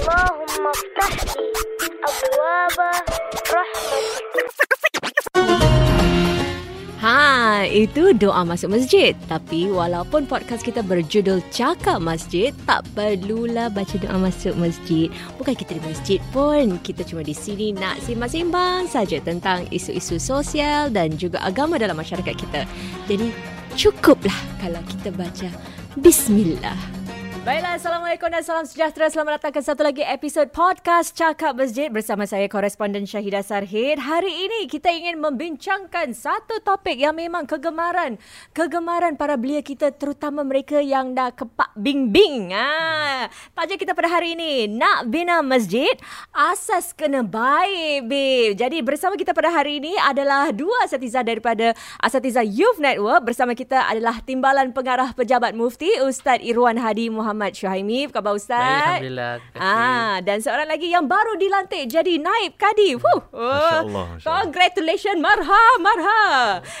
اللهم افتح لي أبواب رحمتك Ha, itu doa masuk masjid. Tapi walaupun podcast kita berjudul Cakap Masjid, tak perlulah baca doa masuk masjid. Bukan kita di masjid pun. Kita cuma di sini nak simbang-simbang saja tentang isu-isu sosial dan juga agama dalam masyarakat kita. Jadi cukuplah kalau kita baca Bismillah. Baiklah, Assalamualaikum dan salam sejahtera. Selamat datang ke satu lagi episod podcast Cakap Masjid bersama saya, koresponden Syahidah Sarhid. Hari ini kita ingin membincangkan satu topik yang memang kegemaran. Kegemaran para belia kita terutama mereka yang dah kepak bing-bing. Ha, tajuk kita pada hari ini, nak bina masjid, asas kena baik, babe. Jadi bersama kita pada hari ini adalah dua asatiza daripada Asatiza Youth Network. Bersama kita adalah Timbalan Pengarah Pejabat Mufti, Ustaz Irwan Hadi Muhammad. Muhammad Syuhaimi. Apa khabar Ustaz? Baik, Alhamdulillah. Ah, dan seorang lagi yang baru dilantik jadi naib kadi. Huh. Masya Allah, Masya Allah. Congratulations. Marha, marha.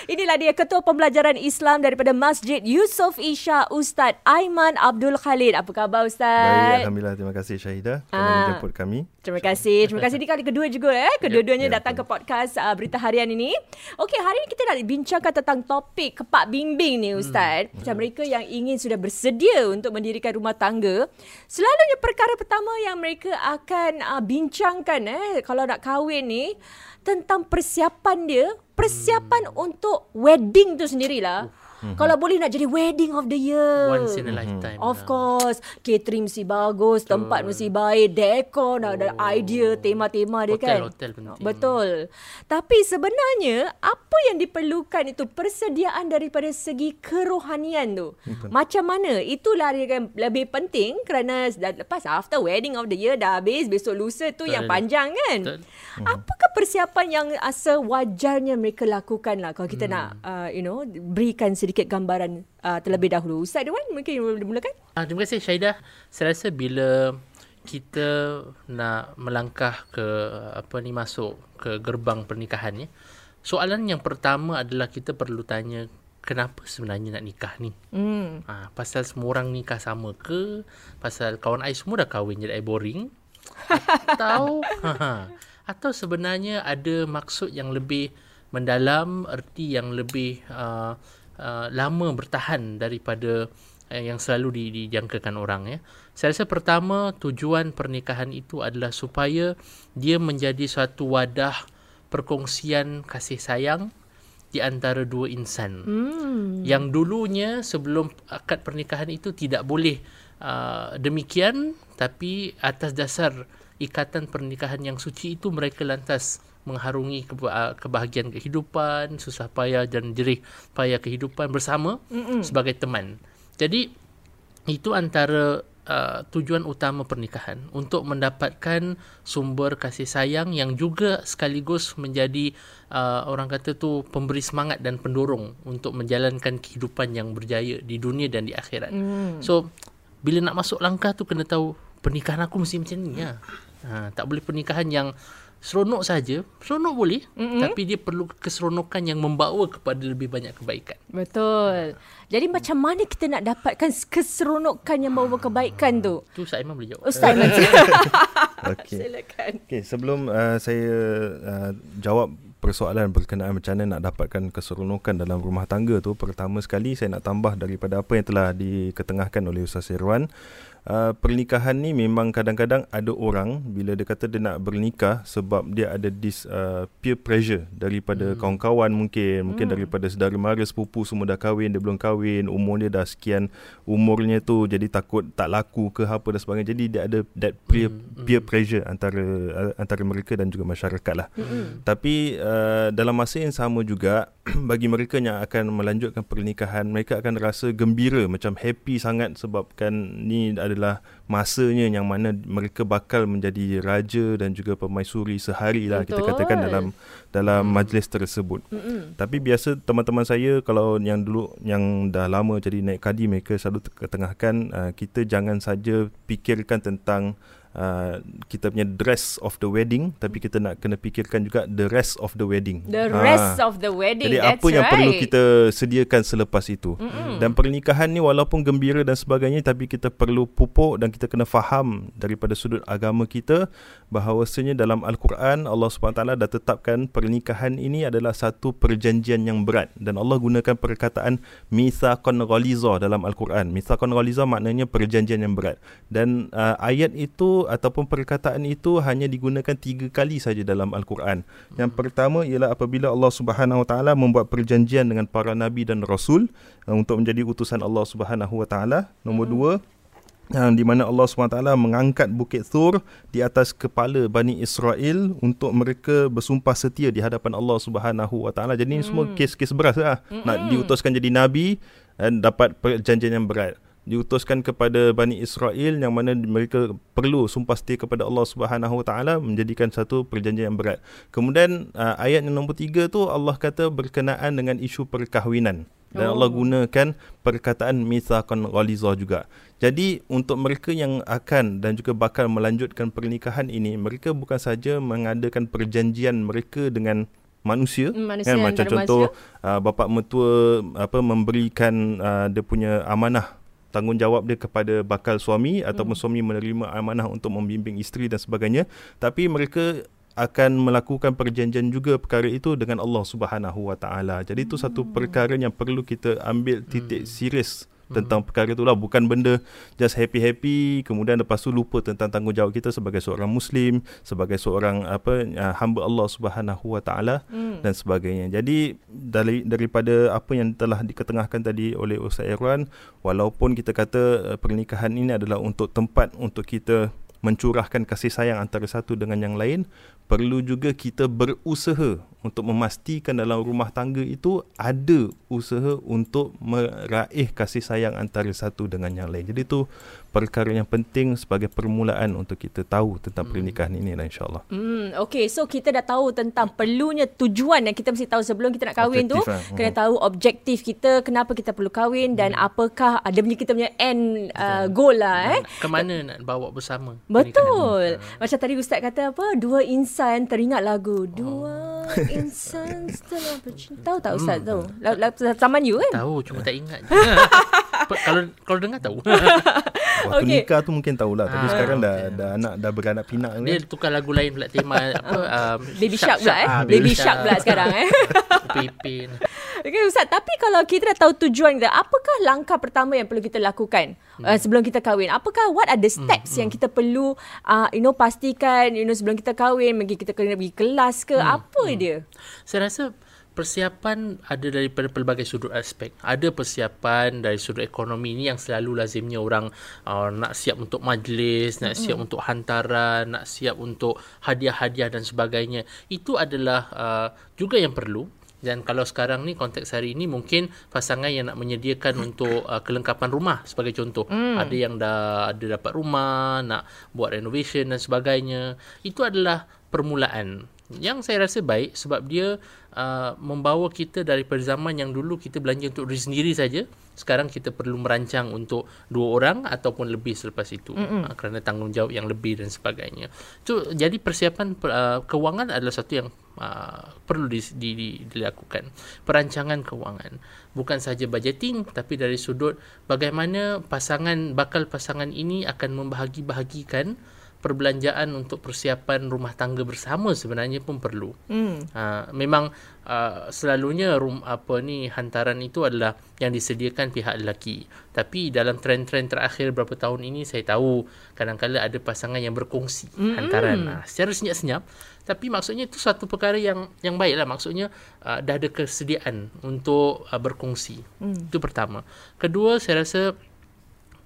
Inilah dia Ketua Pembelajaran Islam daripada Masjid Yusof Isha Ustaz Aiman Abdul Khalid. Apa khabar Ustaz? Baik, Alhamdulillah. Terima kasih Syahidah kerana Ah. menjemput kami. Terima kasih. Terima kasih di kali kedua juga eh. Kedua-duanya Ya, datang ke podcast uh, Berita Harian ini. Okey, hari ini kita nak bincangkan tentang topik kepak bimbing ni Ustaz. Macam mereka yang ingin sudah bersedia untuk mendirikan rumah tangga, selalunya perkara pertama yang mereka akan uh, bincangkan eh kalau nak kahwin ni tentang persiapan dia, persiapan untuk wedding tu sendirilah. Kalau boleh nak jadi wedding of the year. Once in a lifetime. Of Ah. course. Catering mesti bagus, Betul. tempat mesti baik, dekor dah ada idea, tema-tema dia Hotel- kan. hotel penting. Betul. Tapi sebenarnya apa yang diperlukan itu persediaan daripada segi kerohanian tu. Macam mana? Itulah kan lebih penting kerana lepas after wedding of the year dah habis, besok lusa tu yang Betul. panjang kan. Betul. Apakah persiapan yang asa wajarnya mereka lakukan lah kalau kita Hmm. nak uh, you know berikan sedikit gambaran uh, terlebih dahulu. Ustaz Dewan mungkin boleh mulakan? Ah, terima kasih Syahidah. Saya rasa bila kita nak melangkah ke apa ni masuk ke gerbang pernikahan ya. Soalan yang pertama adalah kita perlu tanya kenapa sebenarnya nak nikah ni? Hmm. Ah, pasal semua orang nikah sama ke? Pasal kawan ai semua dah kahwin jadi ai boring? Atau ha, atau sebenarnya ada maksud yang lebih mendalam, erti yang lebih uh, uh, lama bertahan daripada uh, yang selalu di, dijangkakan orang ya. Saya rasa pertama tujuan pernikahan itu adalah supaya dia menjadi suatu wadah perkongsian kasih sayang di antara dua insan Hmm. yang dulunya sebelum akad pernikahan itu tidak boleh uh, demikian tapi atas dasar ikatan pernikahan yang suci itu mereka lantas mengharungi keba- kebahagiaan kehidupan susah payah dan jerih payah kehidupan bersama Mm-mm. sebagai teman jadi itu antara uh, tujuan utama pernikahan untuk mendapatkan sumber kasih sayang yang juga sekaligus menjadi uh, orang kata tu pemberi semangat dan pendorong untuk menjalankan kehidupan yang berjaya di dunia dan di akhirat. Hmm. So bila nak masuk langkah tu kena tahu pernikahan aku mesti macam ni ya. Ha, tak boleh pernikahan yang seronok saja. Seronok boleh, Mm-mm. tapi dia perlu keseronokan yang membawa kepada lebih banyak kebaikan. Betul. Jadi macam mana kita nak dapatkan keseronokan yang bawa kebaikan tu? Tu Ustaz Aiman boleh jawab. Ustaz Iman. Okey. Silakan. Okey, sebelum uh, saya uh, jawab persoalan berkenaan macam mana nak dapatkan keseronokan dalam rumah tangga tu, pertama sekali saya nak tambah daripada apa yang telah diketengahkan oleh Ustaz Irwan. Uh, pernikahan ni memang kadang-kadang ada orang bila dia kata dia nak bernikah sebab dia ada this uh, peer pressure daripada hmm. kawan-kawan mungkin mungkin Hmm. daripada saudara mara sepupu semua dah kahwin dia belum kahwin umur dia dah sekian umurnya tu jadi takut tak laku ke apa dan sebagainya jadi dia ada that peer, Hmm, peer pressure antara antara mereka dan juga masyarakat lah Mm-mm. tapi uh, dalam masa yang sama juga bagi mereka yang akan melanjutkan pernikahan mereka akan rasa gembira macam happy sangat sebabkan ni adalah masanya yang mana mereka bakal menjadi raja dan juga permaisuri sehari lah kita katakan dalam dalam majlis tersebut. Mm-mm. tapi biasa teman-teman saya kalau yang dulu yang dah lama jadi naik kadi mereka selalu ketengahkan uh, kita jangan saja fikirkan tentang uh, kita punya dress of the wedding tapi kita nak kena fikirkan juga the rest of the wedding. The Ah. rest of the wedding. Jadi That's apa yang right. perlu kita sediakan selepas itu. Mm-hmm. Dan pernikahan ni walaupun gembira dan sebagainya tapi kita perlu pupuk dan kita kena faham daripada sudut agama kita bahawasanya dalam al-Quran Allah SWT dah tetapkan pernikahan ini adalah satu perjanjian yang berat dan Allah gunakan perkataan mitsaqan ghaliza dalam al-Quran. Mitsaqan ghaliza maknanya perjanjian yang berat. Dan uh, ayat itu ataupun perkataan itu hanya digunakan tiga kali saja dalam al-Quran. Yang pertama ialah apabila Allah Subhanahu Wa Taala membuat perjanjian dengan para nabi dan rasul uh, untuk menjadi utusan Allah Subhanahu Wa Taala. Nombor dua yang di mana Allah SWT mengangkat Bukit Thur di atas kepala Bani Israel untuk mereka bersumpah setia di hadapan Allah Subhanahu Wa Taala. Jadi ini semua kes-kes beras lah. Nak diutuskan jadi nabi dan dapat perjanjian yang berat. Diutuskan kepada Bani Israel yang mana mereka perlu sumpah setia kepada Allah Subhanahu Wa Taala menjadikan satu perjanjian yang berat. Kemudian uh, ayat yang nombor tiga tu Allah kata berkenaan dengan isu perkahwinan. Dan Oh. Allah gunakan perkataan mitsaqan ghaliza juga. Jadi untuk mereka yang akan dan juga bakal melanjutkan pernikahan ini, mereka bukan saja mengadakan perjanjian mereka dengan manusia, manusia kan macam contoh uh, bapa mertua apa memberikan uh, dia punya amanah tanggungjawab dia kepada bakal suami ataupun suami menerima amanah untuk membimbing isteri dan sebagainya. Tapi mereka akan melakukan perjanjian juga perkara itu dengan Allah Subhanahu Wa Taala. Jadi itu satu perkara yang perlu kita ambil titik serius tentang perkara itulah bukan benda just happy-happy kemudian lepas tu lupa tentang tanggungjawab kita sebagai seorang muslim, sebagai seorang apa uh, hamba Allah Subhanahu Wa Taala Hmm. dan sebagainya. Jadi dari daripada apa yang telah diketengahkan tadi oleh Ustaz Irwan walaupun kita kata uh, pernikahan ini adalah untuk tempat untuk kita mencurahkan kasih sayang antara satu dengan yang lain perlu juga kita berusaha untuk memastikan dalam rumah tangga itu ada usaha untuk meraih kasih sayang antara satu dengan yang lain. Jadi itu perkara yang penting sebagai permulaan untuk kita tahu tentang pernikahan ini lah insyaAllah. Hmm, okay. So kita dah tahu tentang perlunya tujuan yang kita mesti tahu sebelum kita nak kahwin tu. Objektif lah. Kena tahu objektif kita, kenapa kita perlu kahwin dan apakah ada punya kita punya end uh, goal lah eh. Ke mana nak bawa bersama? Betul. Macam tadi Ustaz kata apa? Dua insan teringat lagu. Dua insan setelah bercinta. Tahu tak Ustaz tu? La- la- Zaman you kan? Tahu cuma tak ingat je. Apa, kalau kalau dengar tahu. Waktu Okey. nikah tu mungkin tahulah tapi Ah, sekarang dah okey. dah anak dah beranak pinak Dia kan. tukar lagu lain pula tema apa um, Baby Shark pula eh. ah, Baby Shark pula sekarang eh. Pipin. Okay Ustaz, tapi kalau kita dah tahu tujuan kita, apakah langkah pertama yang perlu kita lakukan Hmm. uh, sebelum kita kahwin? Apakah what are the steps yang kita perlu uh, you know pastikan you know sebelum kita kahwin, mungkin kita kena pergi kelas ke, Hmm, apa dia? Saya rasa persiapan ada daripada pelbagai sudut aspek. Ada persiapan dari sudut ekonomi ni yang selalu lazimnya orang uh, nak siap untuk majlis, nak siap untuk hantaran, nak siap untuk hadiah-hadiah dan sebagainya. Itu adalah uh, juga yang perlu. Dan kalau sekarang ni konteks hari ini mungkin pasangan yang nak menyediakan untuk uh, kelengkapan rumah sebagai contoh. Mm. Ada yang dah ada dapat rumah, nak buat renovation dan sebagainya. Itu adalah permulaan. Yang saya rasa baik sebab dia uh, membawa kita daripada zaman yang dulu kita belanja untuk diri sendiri saja. Sekarang kita perlu merancang untuk dua orang ataupun lebih selepas itu uh, kerana tanggungjawab yang lebih dan sebagainya. So jadi persiapan uh, kewangan adalah satu yang uh, perlu di, di, di, dilakukan. Perancangan kewangan bukan saja budgeting tapi dari sudut bagaimana pasangan bakal pasangan ini akan membahagi-bahagikan perbelanjaan untuk persiapan rumah tangga bersama sebenarnya pun perlu. Hmm. Ha, memang uh, selalunya rum apa ni hantaran itu adalah yang disediakan pihak lelaki. Tapi dalam trend-trend terakhir beberapa tahun ini saya tahu kadang-kadang ada pasangan yang berkongsi mm-hmm. hantaran ha, secara senyap-senyap. Tapi maksudnya itu satu perkara yang yang baiklah maksudnya uh, dah ada kesediaan untuk uh, berkongsi. Mm. Itu pertama. Kedua saya rasa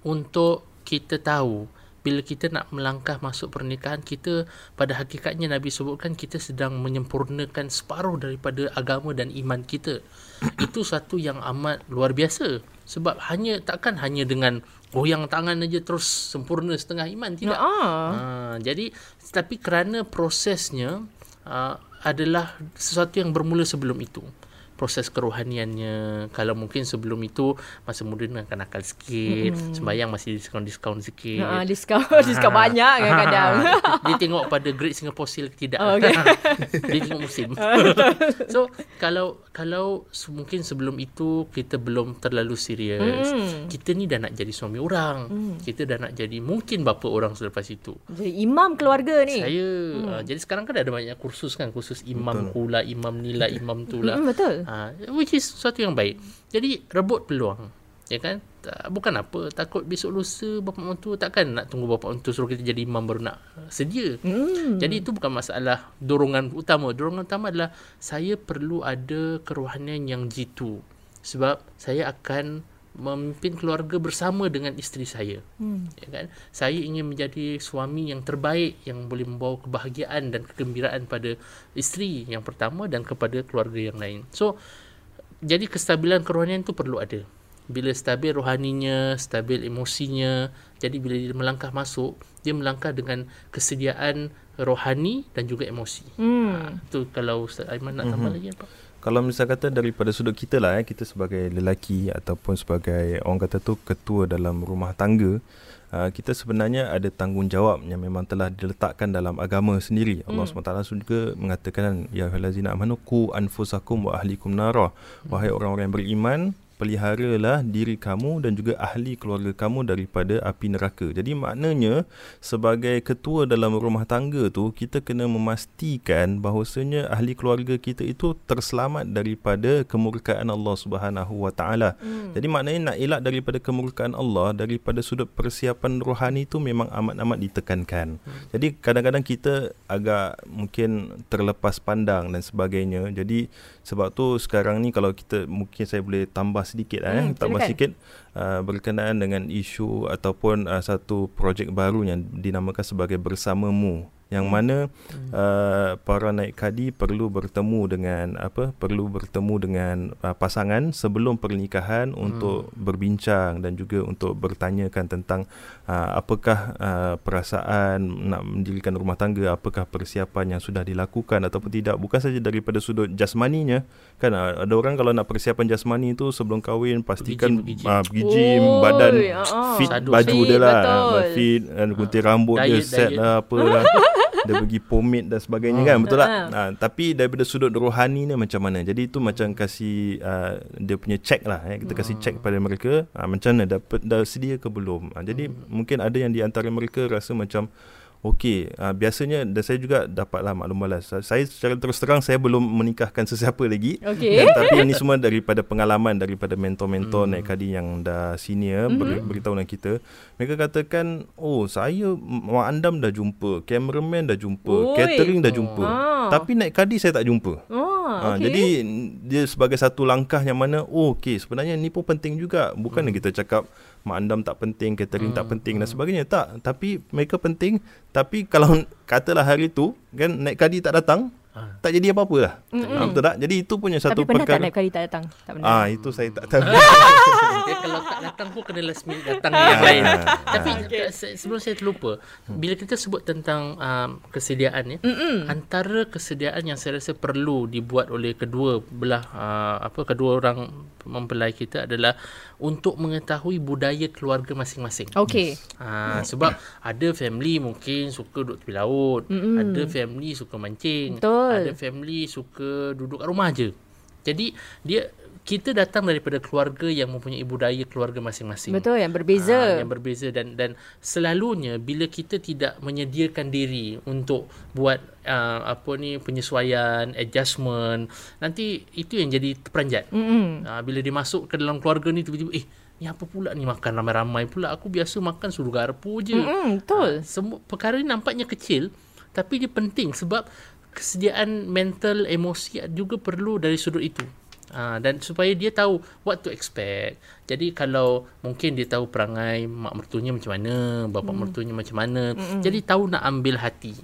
untuk kita tahu bila kita nak melangkah masuk pernikahan kita pada hakikatnya Nabi sebutkan kita sedang menyempurnakan separuh daripada agama dan iman kita. Itu satu yang amat luar biasa. Sebab hanya takkan hanya dengan goyang tangan aja terus sempurna setengah iman tidak. Ah. Ha, jadi tapi kerana prosesnya uh, adalah sesuatu yang bermula sebelum itu. Proses kerohaniannya. Kalau mungkin sebelum itu masa muda nak nakal sikit, mm. sembahyang masih diskaun-diskaun sikit. Ha, diskaun, diskaun banyak kadang-kadang. dia, dia tengok pada Great Singapore ke tidak. Oh, okay. dia tengok musim. so kalau kalau mungkin sebelum itu kita belum terlalu serius. Mm. Kita ni dah nak jadi suami orang. Mm. Kita dah nak jadi mungkin bapa orang selepas itu. Jadi imam keluarga ni. Saya hmm. uh, jadi sekarang kan ada banyak kursus kan kursus imam pula imam nila imam tu lah Mm, betul. Uh, which is sesuatu yang baik. Jadi rebut peluang ya kan? Tak- bukan apa takut besok lusa bapa mentua takkan nak tunggu bapa mentua suruh kita jadi imam baru nak sedia. Hmm. jadi itu bukan masalah dorongan utama. Dorongan utama adalah saya perlu ada kerohanian yang jitu. Sebab saya akan memimpin keluarga bersama dengan isteri saya. Hmm. ya kan? Saya ingin menjadi suami yang terbaik yang boleh membawa kebahagiaan dan kegembiraan pada isteri yang pertama dan kepada keluarga yang lain. So jadi kestabilan kerohanian itu perlu ada. Bila stabil rohaninya stabil emosinya jadi bila dia melangkah masuk dia melangkah dengan kesediaan rohani dan juga emosi. Hmm. itu kalau Ustaz Aiman nak tambah lagi apa Kalau misal kata daripada sudut kita lah eh, kita sebagai lelaki ataupun sebagai orang kata tu ketua dalam rumah tangga, uh, kita sebenarnya ada tanggungjawab yang memang telah diletakkan dalam agama sendiri. Allah SWT juga mengatakan ya ayyuhallazina amanu qu anfusakum wa ahlikum nara. Wahai orang-orang yang beriman, peliharalah diri kamu dan juga ahli keluarga kamu daripada api neraka. Jadi maknanya sebagai ketua dalam rumah tangga tu kita kena memastikan bahawasanya ahli keluarga kita itu terselamat daripada kemurkaan Allah Subhanahu Wa Taala. Jadi maknanya nak elak daripada kemurkaan Allah daripada sudut persiapan rohani itu memang amat-amat ditekankan. Jadi kadang-kadang kita agak mungkin terlepas pandang dan sebagainya. Jadi sebab tu sekarang ni kalau kita mungkin saya boleh tambah sedikit hmm, eh tambah silakan. sikit uh, berkenaan dengan isu ataupun uh, satu projek baru yang dinamakan sebagai bersamamu yang mana uh, para naik kadi perlu bertemu dengan apa perlu bertemu dengan uh, pasangan sebelum pernikahan untuk berbincang dan juga untuk bertanyakan tentang uh, apakah uh, perasaan nak mendirikan rumah tangga apakah persiapan yang sudah dilakukan ataupun tidak bukan saja daripada sudut jasmaninya kan uh, ada orang kalau nak persiapan jasmani itu sebelum kahwin pastikan Pergi gym, uh, pergi pergi gym Oi, badan ah. fit Sadu, baju fit, dia lah betul. fit dan gunting rambut dia Diet, set diet. lah apa lah dia pergi pomade dan sebagainya kan betul tak? Ah. ha, tapi daripada sudut rohani ni macam mana? Jadi itu macam kasih uh, dia punya check lah eh. kita kasih check pada mereka ha, macam mana? Dapat dah sedia ke belum? Ha, jadi mungkin ada yang di antara mereka rasa macam Okey, uh, biasanya dan saya juga dapatlah maklum balas. Saya secara terus terang saya belum menikahkan sesiapa lagi. Okey. Dan, tapi ini semua daripada pengalaman daripada mentor-mentor hmm. naik kadi yang dah senior hmm. ber, beritahu dengan kita. Mereka katakan, "Oh, saya Mak Andam dah jumpa, cameraman dah jumpa, Oi. catering dah jumpa. Ah. Tapi naik kadi saya tak jumpa." Oh, Ha, okey. Jadi dia sebagai satu langkah yang mana oh okey sebenarnya ni pun penting juga bukan hmm. kita cakap mak andam tak penting catering hmm. tak penting dan sebagainya tak tapi mereka penting tapi kalau katalah hari tu kan naik kadi tak datang. Tak jadi apa-apa lah ha, betul tak jadi itu punya Tapi satu pernah tak perkara naik kali tak datang? Tak pernah. ah itu saya tak tahu Dia kalau tak datang pun kena last minute datang yang lain. Ah. Tapi se- sebelum saya terlupa, bila kita sebut tentang um, kesediaan ya, antara kesediaan yang saya rasa perlu dibuat oleh kedua belah uh, apa kedua orang mempelai kita adalah untuk mengetahui budaya keluarga masing-masing. Okey. Ha, sebab ada family mungkin suka duduk tepi laut, Mm-mm. ada family suka mancing, Betul. Ada family suka duduk kat rumah je. Jadi dia kita datang daripada keluarga yang mempunyai budaya keluarga masing-masing. Betul yang berbeza. Ah, yang berbeza dan dan selalunya bila kita tidak menyediakan diri untuk buat uh, apa ni penyesuaian, adjustment, nanti itu yang jadi terperanjat. Mm-mm. Uh, bila dia masuk ke dalam keluarga ni tiba-tiba eh ni apa pula ni makan ramai-ramai pula aku biasa makan suruh garpu je. Mm-mm, betul. Ah, semua perkara ni nampaknya kecil tapi dia penting sebab kesediaan mental emosi juga perlu dari sudut itu. Ha, dan supaya dia tahu what to expect. Jadi kalau mungkin dia tahu perangai mak mertuanya macam mana, bapa hmm. mertuanya macam mana. Hmm. Jadi tahu nak ambil hati.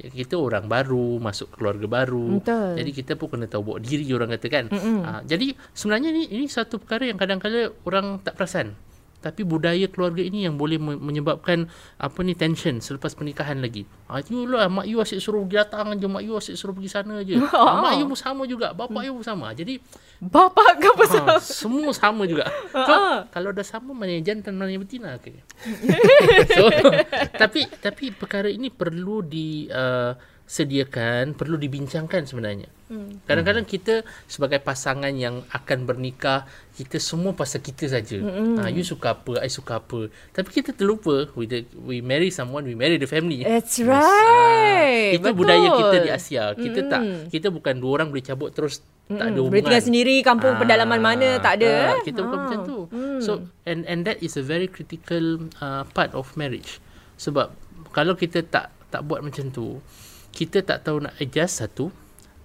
Ya, kita orang baru, masuk keluarga baru. Betul. Jadi kita pun kena tahu bawa diri orang kata kan. Ha, jadi sebenarnya ni ini satu perkara yang kadang-kadang orang tak perasan. Tapi budaya keluarga ini yang boleh me- menyebabkan apa ni tension selepas pernikahan lagi. Ah you lah mak you asyik suruh pergi datang je, mak you asyik suruh pergi sana je. ah, mak you pun sama juga, bapa you pun sama. Jadi Bapak kau pasal. ha, semua sama juga. So, kalau dah sama mana yang jantan mana yang betina ke? so, tapi tapi perkara ini perlu di uh, sediakan, perlu dibincangkan sebenarnya. Hmm. Kadang-kadang kita sebagai pasangan yang akan bernikah, kita semua pasal kita saja. Hmm. Ha, you suka apa, I suka apa. Tapi kita terlupa we the, we marry someone, we marry the family. That's right. Ah, itu Betul. budaya kita di Asia. Kita tak kita bukan dua orang boleh cabut terus tak ada Boleh hubungan. tinggal sendiri, kampung pedalaman mana, tak ada. eh? kita bukan Ah. macam tu. So and and that is a very critical uh, part of marriage. Sebab kalau kita tak tak buat macam tu, kita tak tahu nak adjust satu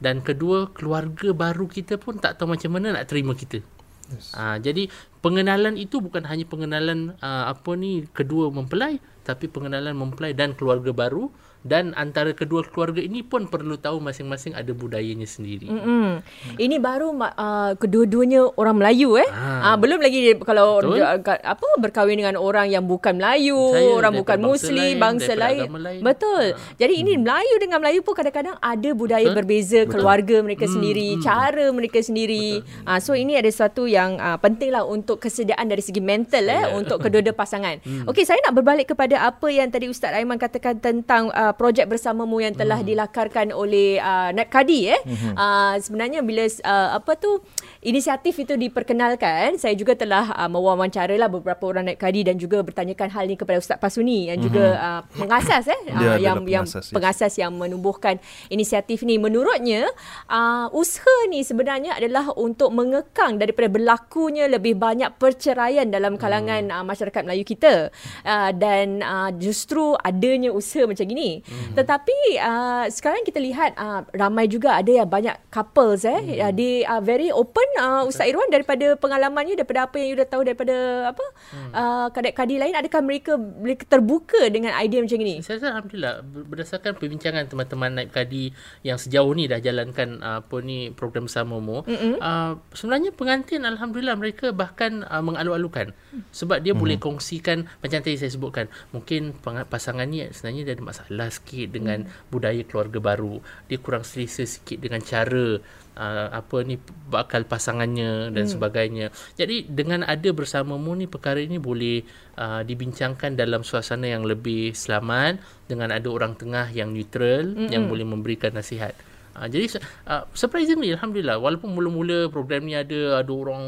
dan kedua keluarga baru kita pun tak tahu macam mana nak terima kita. Yes. Uh, jadi pengenalan itu bukan hanya pengenalan uh, apa ni kedua mempelai tapi pengenalan mempelai dan keluarga baru dan antara kedua keluarga ini pun perlu tahu masing-masing ada budayanya sendiri. Mm-mm. Ini baru uh, kedua-duanya orang Melayu eh. Ah. Ah. belum lagi kalau Betul. dia, apa berkahwin dengan orang yang bukan Melayu, Saya orang bukan bangsa muslim, lain, bangsa lain. lain. Betul. Ah. Jadi ini Melayu dengan Melayu pun kadang-kadang ada budaya Betul. berbeza, keluarga mereka Hmm, sendiri, hmm. cara mereka sendiri. Ah so ini ada satu yang uh, pentinglah untuk kesediaan dari segi mental eh Ya. untuk kedua-dua pasangan. Hmm. Okey, saya nak berbalik kepada apa yang tadi Ustaz Aiman katakan tentang uh, projek bersamamu yang telah Hmm. dilakarkan oleh uh, Nat Kadi eh. Uh, sebenarnya bila uh, apa tu inisiatif itu diperkenalkan, saya juga telah uh, mewawancara lah beberapa orang Nat Kadi dan juga bertanyakan hal ini kepada Ustaz Pasuni yang juga uh, pengasas eh uh, yang yang pengasas, yes. pengasas yang menumbuhkan inisiatif ni. Menurutnya uh, usaha ni sebenarnya adalah untuk mengekang daripada berlakunya lebih banyak perceraian dalam kalangan uh, masyarakat Melayu kita. Uh, dan uh, justru adanya usaha macam gini. Tetapi uh, sekarang kita lihat uh, ramai juga ada yang banyak couples eh uh, they are very open uh, Ustaz Irwan daripada pengalamannya daripada apa yang you dah tahu daripada apa uh, kadang-kadang lain adakah mereka boleh terbuka dengan idea macam ini? Saya rasa alhamdulillah ber- berdasarkan perbincangan teman-teman naib kadi yang sejauh ni dah jalankan uh, apa ni program bersamamu uh, sebenarnya pengantin alhamdulillah mereka bahkan uh, mengalu-alukan. Sebab dia boleh kongsikan macam tadi saya sebutkan mungkin pasangan ni sebenarnya dia ada masalah sikit dengan budaya keluarga baru. Dia kurang selesa sikit dengan cara uh, apa ni bakal pasangannya dan sebagainya. Jadi dengan ada bersamamu ni perkara ini boleh uh, dibincangkan dalam suasana yang lebih selamat dengan ada orang tengah yang neutral mm-hmm. yang boleh memberikan nasihat. Uh, jadi uh, surprisingly alhamdulillah walaupun mula-mula program ni ada ada orang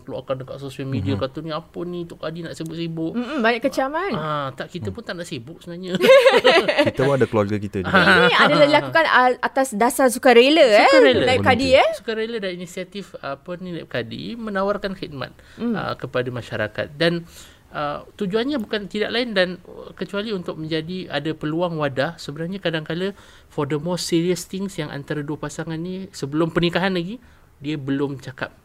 keluarkan dekat sosial media mm-hmm. kata ni apa ni Tok Adi nak sibuk-sibuk. Mm-mm, banyak kecaman. Ah tak kita pun tak nak sibuk sebenarnya. Kita pun ada keluarga kita juga. Ini adalah dilakukan atas dasar sukarela, eh. Sukarela. Naib Kadi eh. Sukarela dan inisiatif apa ni Naib Kadi menawarkan khidmat mm. uh, kepada masyarakat dan uh, tujuannya bukan tidak lain dan uh, kecuali untuk menjadi ada peluang wadah. Sebenarnya kadang-kala for the more serious things yang antara dua pasangan ni sebelum pernikahan lagi dia belum cakap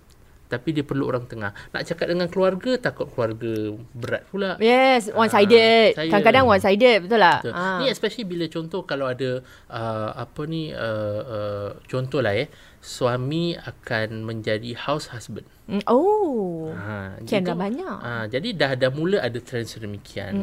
tapi dia perlu orang tengah nak cakap dengan keluarga takut keluarga berat pula Yes, one sided. saya- Kadang-kadang one sided, betul tak? Betul. Ah. Ni especially bila contoh kalau ada uh, apa ni uh, uh, contoh lah eh suami akan menjadi house husband. Mm, Oh. Ha, gitu. dah banyak. Ha, jadi dah dah mula ada trend sedemikian.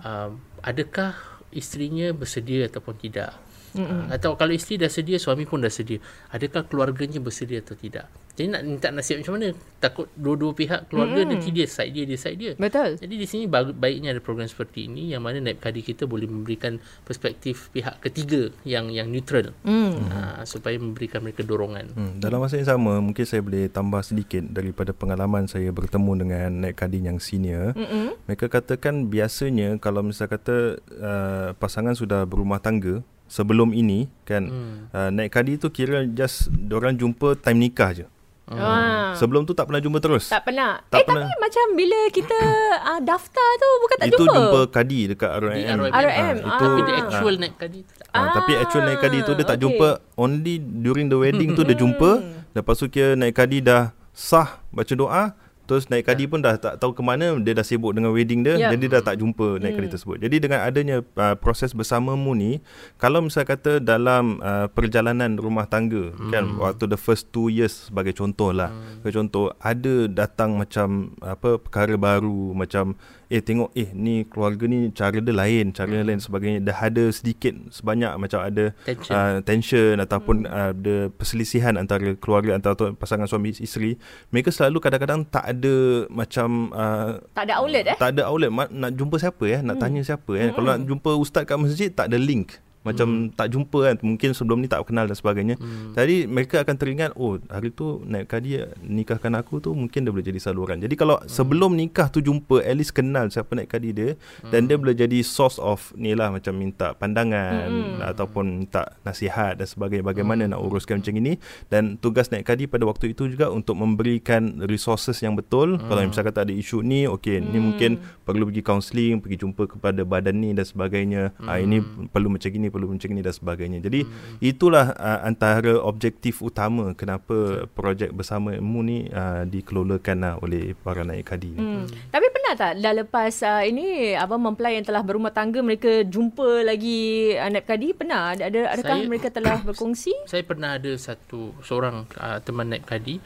Um, adakah isterinya bersedia ataupun tidak? Uh, atau kalau isteri dah sedia, suami pun dah sedia. Adakah keluarganya bersedia atau tidak? Jadi nak minta nasihat macam mana? Takut dua-dua pihak keluarga nanti dia side dia, dia side dia. Betul. Jadi di sini baiknya ada program seperti ini yang mana naib kadi kita boleh memberikan perspektif pihak ketiga yang yang neutral Hmm. uh, supaya memberikan mereka dorongan. Hmm, dalam masa yang sama mungkin saya boleh tambah sedikit daripada pengalaman saya bertemu dengan naik kadin yang senior. Mm-mm. Mereka katakan biasanya kalau misal kata uh, pasangan sudah berumah tangga sebelum ini kan Hmm. uh, naik kadi tu kira just orang jumpa time nikah je. Ah. Sebelum tu tak pernah jumpa terus. Tak pernah. Tak eh pernah. tapi macam bila kita uh, daftar tu bukan tak itu jumpa. jumpa kadi dekat. Di. RMM, Ah, itu Tapi the Ah. actual naib kadi tu tak. Ah, tapi actual naik kadi tu dia tak okay. jumpa only during the wedding tu dia jumpa. Lepas tu kira naik kadi dah sah baca doa Terus naik kadi pun dah tak tahu ke mana dia dah sibuk dengan wedding dia Ya. jadi dia dah tak jumpa naik kadi tersebut. Jadi dengan adanya uh, proses bersamamu ni kalau misal kata dalam uh, perjalanan rumah tangga kan waktu the first two years sebagai contoh lah. Sebagai contoh ada datang macam apa perkara baru macam eh tengok eh ni keluarga ni cara dia lain, cara dia lain sebagainya. Dah ada sedikit sebanyak macam ada Tension. uh, tension ataupun uh, ada perselisihan antara keluarga antara pasangan suami isteri. Mereka selalu kadang-kadang tak ada macam uh, Tak ada outlet eh? tak ada outlet. Ma- nak jumpa siapa eh? Nak tanya siapa eh? Kalau nak jumpa ustaz kat masjid tak ada link macam tak jumpa kan mungkin sebelum ni tak kenal dan sebagainya. Hmm. jadi mereka akan teringat oh hari tu naik kadi nikahkan aku tu mungkin dia boleh jadi saluran. Jadi kalau sebelum nikah tu jumpa at least kenal siapa naik kadi dia dan dia boleh jadi source of ni lah macam minta pandangan ataupun minta nasihat dan sebagainya bagaimana nak uruskan macam ini. Dan tugas naik kadi pada waktu itu juga untuk memberikan resources yang betul. Kalau misalkan kata ada isu ni okey ni mungkin perlu pergi counselling pergi jumpa kepada badan ni dan sebagainya. Ah ini perlu macam gini perlu macam ni dan sebagainya. Jadi hmm. itulah uh, antara objektif utama kenapa projek bersamamu ni uh, dikelolakan uh, oleh para naik kadi ni. Hmm. Tapi pernah tak dah lepas uh, ini abang mempelai yang telah berumah tangga mereka jumpa lagi uh, naib kadi pernah ada ada- adakah Saya- mereka telah berkongsi? Saya pernah ada satu seorang uh, teman naik kadi.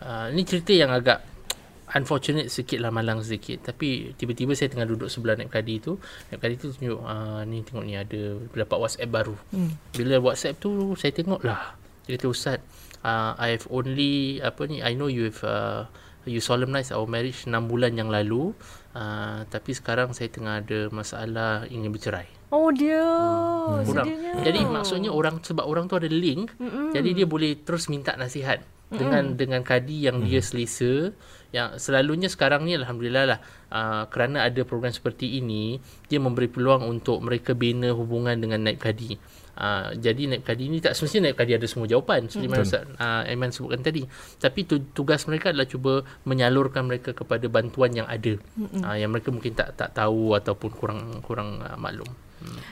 Uh, ini cerita yang agak unfortunate sikit lah malang sikit tapi tiba-tiba saya tengah duduk sebelah naib kadi tu naib kadi tu tunjuk uh, ni tengok ni ada dapat WhatsApp baru hmm. bila WhatsApp tu saya tengok lah dia kata Ustaz uh, I've only apa ni I know you've uh, you solemnize our marriage 6 bulan yang lalu uh, tapi sekarang saya tengah ada masalah ingin bercerai Oh dia. Hmm. orang. sedihnya. Jadi maksudnya orang sebab orang tu ada link, mm jadi dia boleh terus minta nasihat mm dengan dengan kadi yang dia selesa. Yang selalunya sekarang ni alhamdulillah lah uh, kerana ada program seperti ini, dia memberi peluang untuk mereka bina hubungan dengan naib kadi. Uh, jadi naib kadi ni tak semestinya naib kadi ada semua jawapan seperti mana Ustaz uh, Aiman sebutkan tadi. Tapi tu, tugas mereka adalah cuba menyalurkan mereka kepada bantuan yang ada. Uh, yang mereka mungkin tak tak tahu ataupun kurang kurang uh, maklum.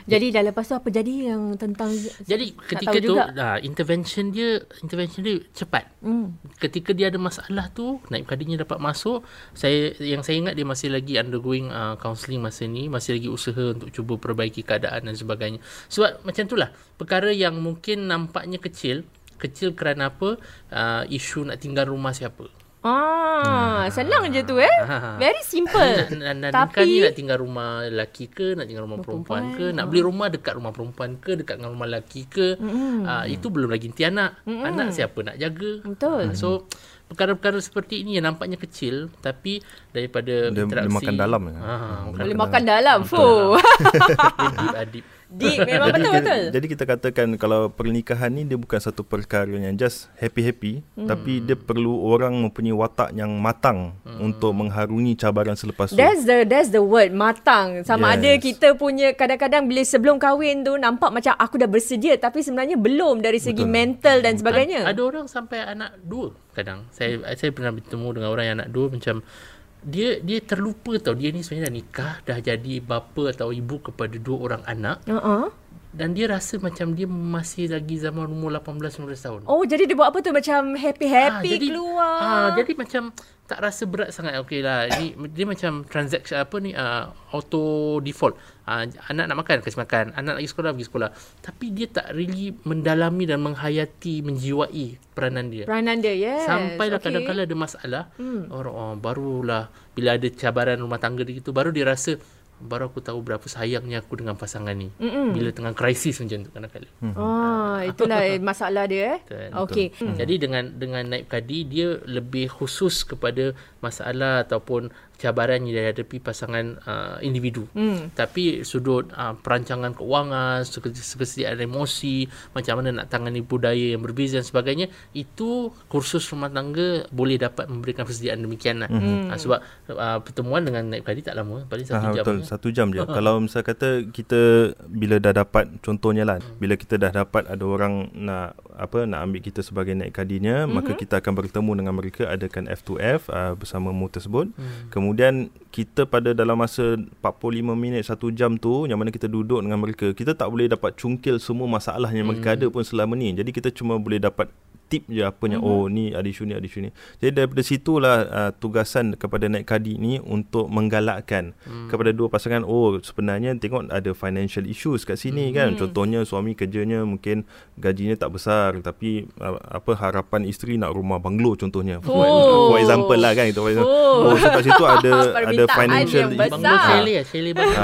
Jadi dah lepas tu apa jadi yang tentang Jadi ketika tu juga. ah, intervention dia intervention dia cepat. Hmm. Ketika dia ada masalah tu naib kadinya dapat masuk, saya yang saya ingat dia masih lagi undergoing uh, counselling masa ni, masih lagi usaha untuk cuba perbaiki keadaan dan sebagainya. Sebab macam itulah perkara yang mungkin nampaknya kecil, kecil kerana apa? Uh, isu nak tinggal rumah siapa. Ah, senang je tu eh. Ha. Very simple. Nak, nak, nak Tapi- nikah ni nak tinggal rumah lelaki ke, nak tinggal rumah perempuan, ke, nak beli rumah dekat rumah perempuan ke, dekat dengan rumah lelaki ke. Mm. Uh, itu belum lagi nanti anak. Mm. Anak siapa nak jaga. Betul. Ah, so perkara-perkara seperti ini yang nampaknya kecil tapi daripada Dia- dia interaksi makan dalam ya. Ha, makan Boleh dalam. makan dalam. Fuh. Deep, ah, deep. Memang jadi, betul kita, betul. jadi kita katakan kalau pernikahan ni dia bukan satu perkara yang just happy-happy hmm. tapi dia perlu orang mempunyai watak yang matang hmm. untuk mengharungi cabaran selepas tu. That's the that's the word matang. Sama Yes. ada kita punya kadang-kadang bila sebelum kahwin tu nampak macam aku dah bersedia tapi sebenarnya belum dari segi Betul. mental dan sebagainya. Ad, ada orang sampai anak dua kadang. Saya saya pernah bertemu dengan orang yang anak dua macam dia dia terlupa tau dia ni sebenarnya dah nikah dah jadi bapa atau ibu kepada dua orang anak Uh-uh. dan dia rasa macam dia masih lagi zaman umur 18 19 tahun. Oh jadi dia buat apa tu macam happy-happy jadi, keluar. Ah, jadi macam tak rasa berat sangat. Okey lah. Ini dia macam transaction apa ni uh, auto default. Uh, anak nak makan kasi makan, anak nak pergi sekolah pergi sekolah. Tapi dia tak really mendalami dan menghayati, menjiwai peranan dia. peranan dia yes. Sampailah okay. kadang-kadang ada masalah, hmm. orang oh, barulah bila ada cabaran rumah tangga dia gitu, baru dia rasa baru aku tahu berapa sayangnya aku dengan pasangan ni. Mm-mm. Bila tengah krisis macam tu kadang-kadang. Hmm. Ah, itulah masalah dia eh. Okey. Hmm. Jadi dengan dengan naib kadi dia lebih khusus kepada masalah ataupun cabaran yang dihadapi pasangan uh, individu. Hmm. Tapi sudut uh, perancangan keuangan, kesediaan emosi, macam mana nak tangani budaya yang berbeza dan sebagainya, itu kursus rumah tangga boleh dapat memberikan persediaan demikian lah. Hmm. Uh, sebab uh, pertemuan dengan naib kadi tak lama, paling satu Ah, jam. betul satu jam je kalau misal kata kita bila dah dapat contohnya lah bila kita dah dapat ada orang nak apa nak ambil kita sebagai naik kadinya mm-hmm. maka kita akan bertemu dengan mereka adakan F2F uh, bersama mu tersebut Hmm. kemudian kita pada dalam masa 45 minit satu jam tu yang mana kita duduk dengan mereka kita tak boleh dapat cungkil semua masalah yang mereka ada pun selama ni jadi kita cuma boleh dapat tip je apanya mm-hmm. oh ni ada isu ni ada isu ni. Jadi daripada situlah uh, tugasan kepada naik kadi ni untuk menggalakkan mm. kepada dua pasangan oh sebenarnya tengok ada financial issues kat sini mm. kan. Contohnya suami kerjanya mungkin gajinya tak besar tapi uh, apa harapan isteri nak rumah banglo contohnya. For, Oh. for example lah kan itu. Oh, Oh. so kat situ ada ada Permintaan financial yang. Banglo Shelley Shelley Banglo. Ha,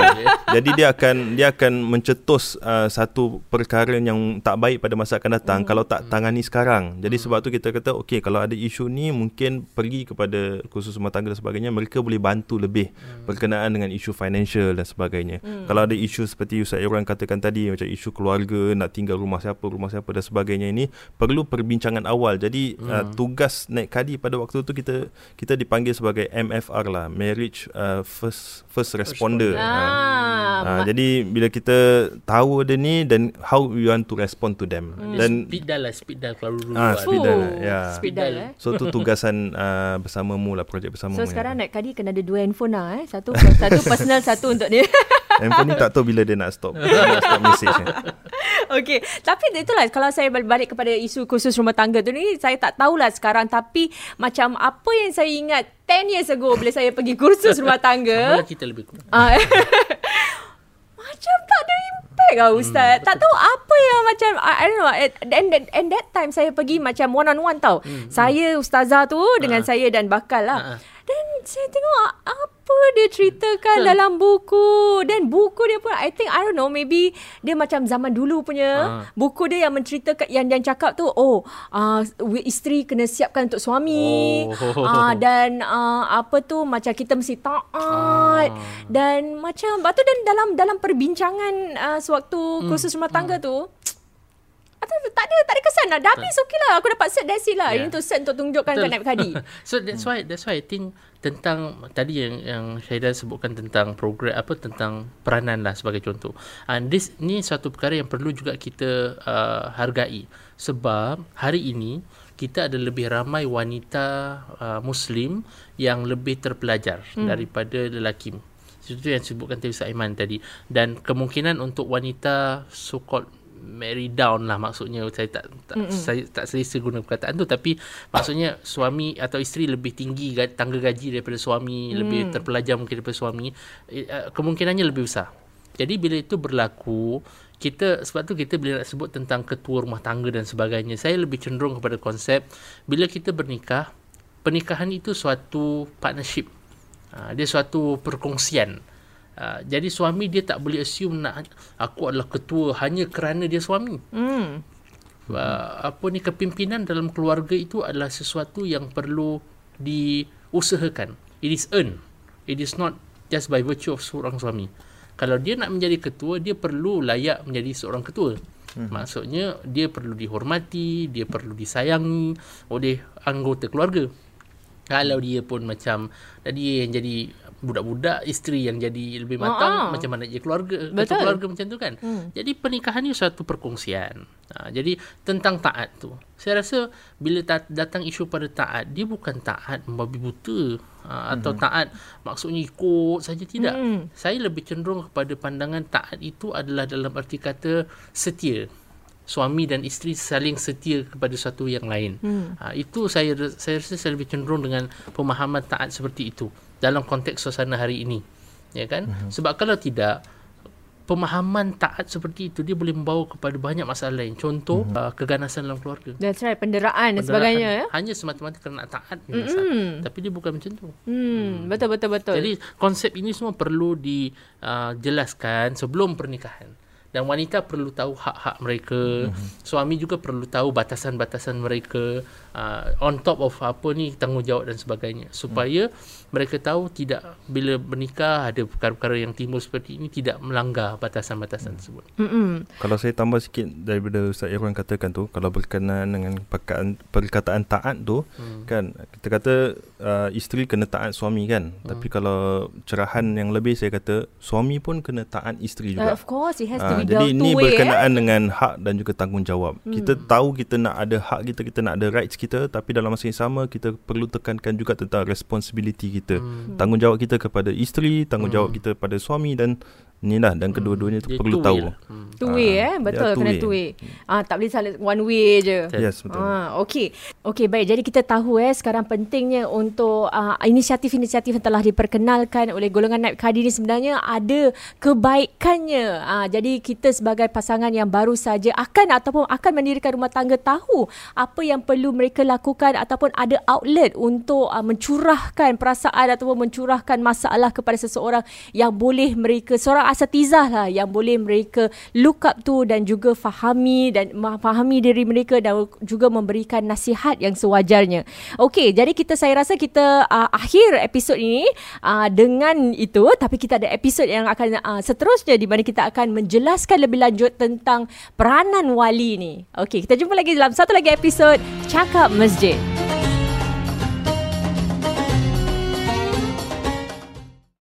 jadi dia akan dia akan mencetus uh, satu perkara yang tak baik pada masa akan datang hmm. kalau tak tangani sekarang. Jadi sebab tu kita kata okey kalau ada isu ni mungkin pergi kepada khusus rumah tangga dan sebagainya mereka boleh bantu lebih hmm. berkenaan dengan isu financial dan sebagainya. Hmm. Kalau ada isu seperti Ustaz Irwan katakan tadi macam isu keluarga nak tinggal rumah siapa rumah siapa dan sebagainya ini perlu perbincangan awal. Jadi hmm. uh, tugas naik kadi pada waktu tu kita kita dipanggil sebagai MFR lah, marriage uh, first first responder. Ah, Ha, jadi bila kita tahu ada ni dan how we want to respond to them. Hmm. Dan Speed dial lah, speed dial kalau dulu. Ah speed dial lah. Fuh, Ya. Speed dial eh. So tu tugasan uh, bersamamu lah projek bersamamu. So ya. sekarang naik kadi kena ada dua handphone lah eh. Satu satu personal, satu untuk dia. handphone ni tak tahu bila dia nak stop. Dia nak stop message ni. Okey, tapi itulah kalau saya balik kepada isu khusus rumah tangga tu ni saya tak tahulah sekarang tapi macam apa yang saya ingat 10 years ago bila saya pergi kursus rumah tangga lah kita lebih kurang. ah, macam tak ada impact lah ustaz. tak tahu apa yang macam I, I don't know and, and, and that time saya pergi macam one on one tau. Saya ustazah tu dengan Ah. saya dan bakal Ah, lah. ah. Dan saya tengok apa dia ceritakan dalam buku. Dan buku dia pun I think I don't know maybe dia macam zaman dulu punya Ah. buku dia yang menceritakan yang yang cakap tu oh uh, isteri kena siapkan untuk suami. Oh. Ah dan uh, apa tu macam kita mesti taat Ah. dan macam lepas tu dan dalam dalam perbincangan uh, sewaktu kursus rumah tangga tu atau tak ada tak ada kesan lah. Dah habis okey lah. Aku dapat cert that's it lah. Yeah. Ini tu cert untuk tunjukkan Betul. kat naib kadi. so that's why that's why I think tentang tadi yang yang Syahidah sebutkan tentang program apa tentang peranan lah sebagai contoh. And this ni satu perkara yang perlu juga kita uh, hargai sebab hari ini kita ada lebih ramai wanita uh, muslim yang lebih terpelajar hmm. daripada lelaki. Itu yang disebutkan tadi Ustaz Aiman tadi dan kemungkinan untuk wanita so called marry down lah maksudnya. Saya tak, tak saya tak selesa guna perkataan tu tapi maksudnya suami atau isteri lebih tinggi ga- tangga gaji daripada suami mm. lebih terpelajar mungkin daripada suami eh, uh, kemungkinannya lebih besar. Jadi bila itu berlaku kita sebab tu kita bila nak sebut tentang ketua rumah tangga dan sebagainya saya lebih cenderung kepada konsep bila kita bernikah pernikahan itu suatu partnership. Uh, dia suatu perkongsian Uh, jadi suami dia tak boleh assume nak aku adalah ketua hanya kerana dia suami. Hmm. Uh, apa ni kepimpinan dalam keluarga itu adalah sesuatu yang perlu diusahakan. It is earned. It is not just by virtue of seorang suami. Kalau dia nak menjadi ketua, dia perlu layak menjadi seorang ketua. Hmm. Maksudnya dia perlu dihormati, dia perlu disayangi oleh anggota keluarga. Kalau dia pun macam dia yang jadi budak-budak, isteri yang jadi lebih matang, Ah, ah. macam mana je keluarga, Betul. keluarga macam tu kan. Hmm. Jadi pernikahan ni suatu perkongsian. Ha, jadi tentang taat tu. Saya rasa bila ta- datang isu pada taat, dia bukan taat membabi buta ha, atau taat maksudnya ikut saja tidak. Hmm. Saya lebih cenderung kepada pandangan taat itu adalah dalam arti kata setia. Suami dan isteri saling setia kepada satu yang lain. Hmm. Ha, itu saya saya rasa saya lebih cenderung dengan pemahaman taat seperti itu dalam konteks suasana hari ini. Ya kan? Hmm. Sebab kalau tidak pemahaman taat seperti itu dia boleh membawa kepada banyak masalah lain. Contoh hmm. uh, keganasan dalam keluarga. That's right. Penderaan dan Penderaan sebagainya ya. Hanya semata-mata kerana taat ni mm Tapi dia bukan macam tu. Hmm, betul betul betul. Jadi konsep ini semua perlu dijelaskan sebelum pernikahan. Dan wanita perlu tahu hak-hak mereka. Mm-hmm. Suami juga perlu tahu batasan-batasan mereka. Uh, on top of apa ni tanggungjawab dan sebagainya. Supaya mm. mereka tahu tidak bila bernikah ada perkara-perkara yang timbul seperti ini tidak melanggar batasan-batasan tersebut. Mm-mm. Kalau saya tambah sikit daripada Ustaz Irwan katakan tu kalau berkenaan dengan perkataan, perkataan taat tu hmm. kan kita kata uh, isteri kena taat suami kan hmm. tapi kalau cerahan yang lebih saya kata suami pun kena taat isteri Uh, juga. of course it has to Ah, be jadi the ini two way eh. berkenaan dengan hak dan juga tanggungjawab. Hmm. Kita tahu kita nak ada hak kita, kita nak ada rights kita tapi dalam masa yang sama kita perlu tekankan juga tentang responsibility kita. Hmm. Tanggungjawab kita kepada isteri, tanggungjawab hmm. kita pada suami dan ni lah dan kedua-duanya tu Dia perlu two tahu. way lah. Hmm. Two way Ah, eh Betul two kena way. two way ah, Tak boleh salah one way je Yes, betul. Ah, okey. Okey, baik. Jadi kita tahu eh sekarang pentingnya untuk uh, inisiatif-inisiatif yang telah diperkenalkan oleh golongan naib kadi ni sebenarnya ada kebaikannya. Ah, jadi kita sebagai pasangan yang baru saja akan ataupun akan mendirikan rumah tangga tahu apa yang perlu mereka lakukan ataupun ada outlet untuk uh, mencurahkan perasaan ataupun mencurahkan masalah kepada seseorang yang boleh mereka seorang asatizah lah yang boleh mereka look up to dan juga fahami dan fahami diri mereka dan juga memberikan nasihat yang sewajarnya. Okey, jadi kita saya rasa kita uh, akhir episod ini uh, dengan itu tapi kita ada episod yang akan uh, seterusnya di mana kita akan menjelaskan lebih lanjut tentang peranan wali ni. Okey, kita jumpa lagi dalam satu lagi episod Cakap Masjid.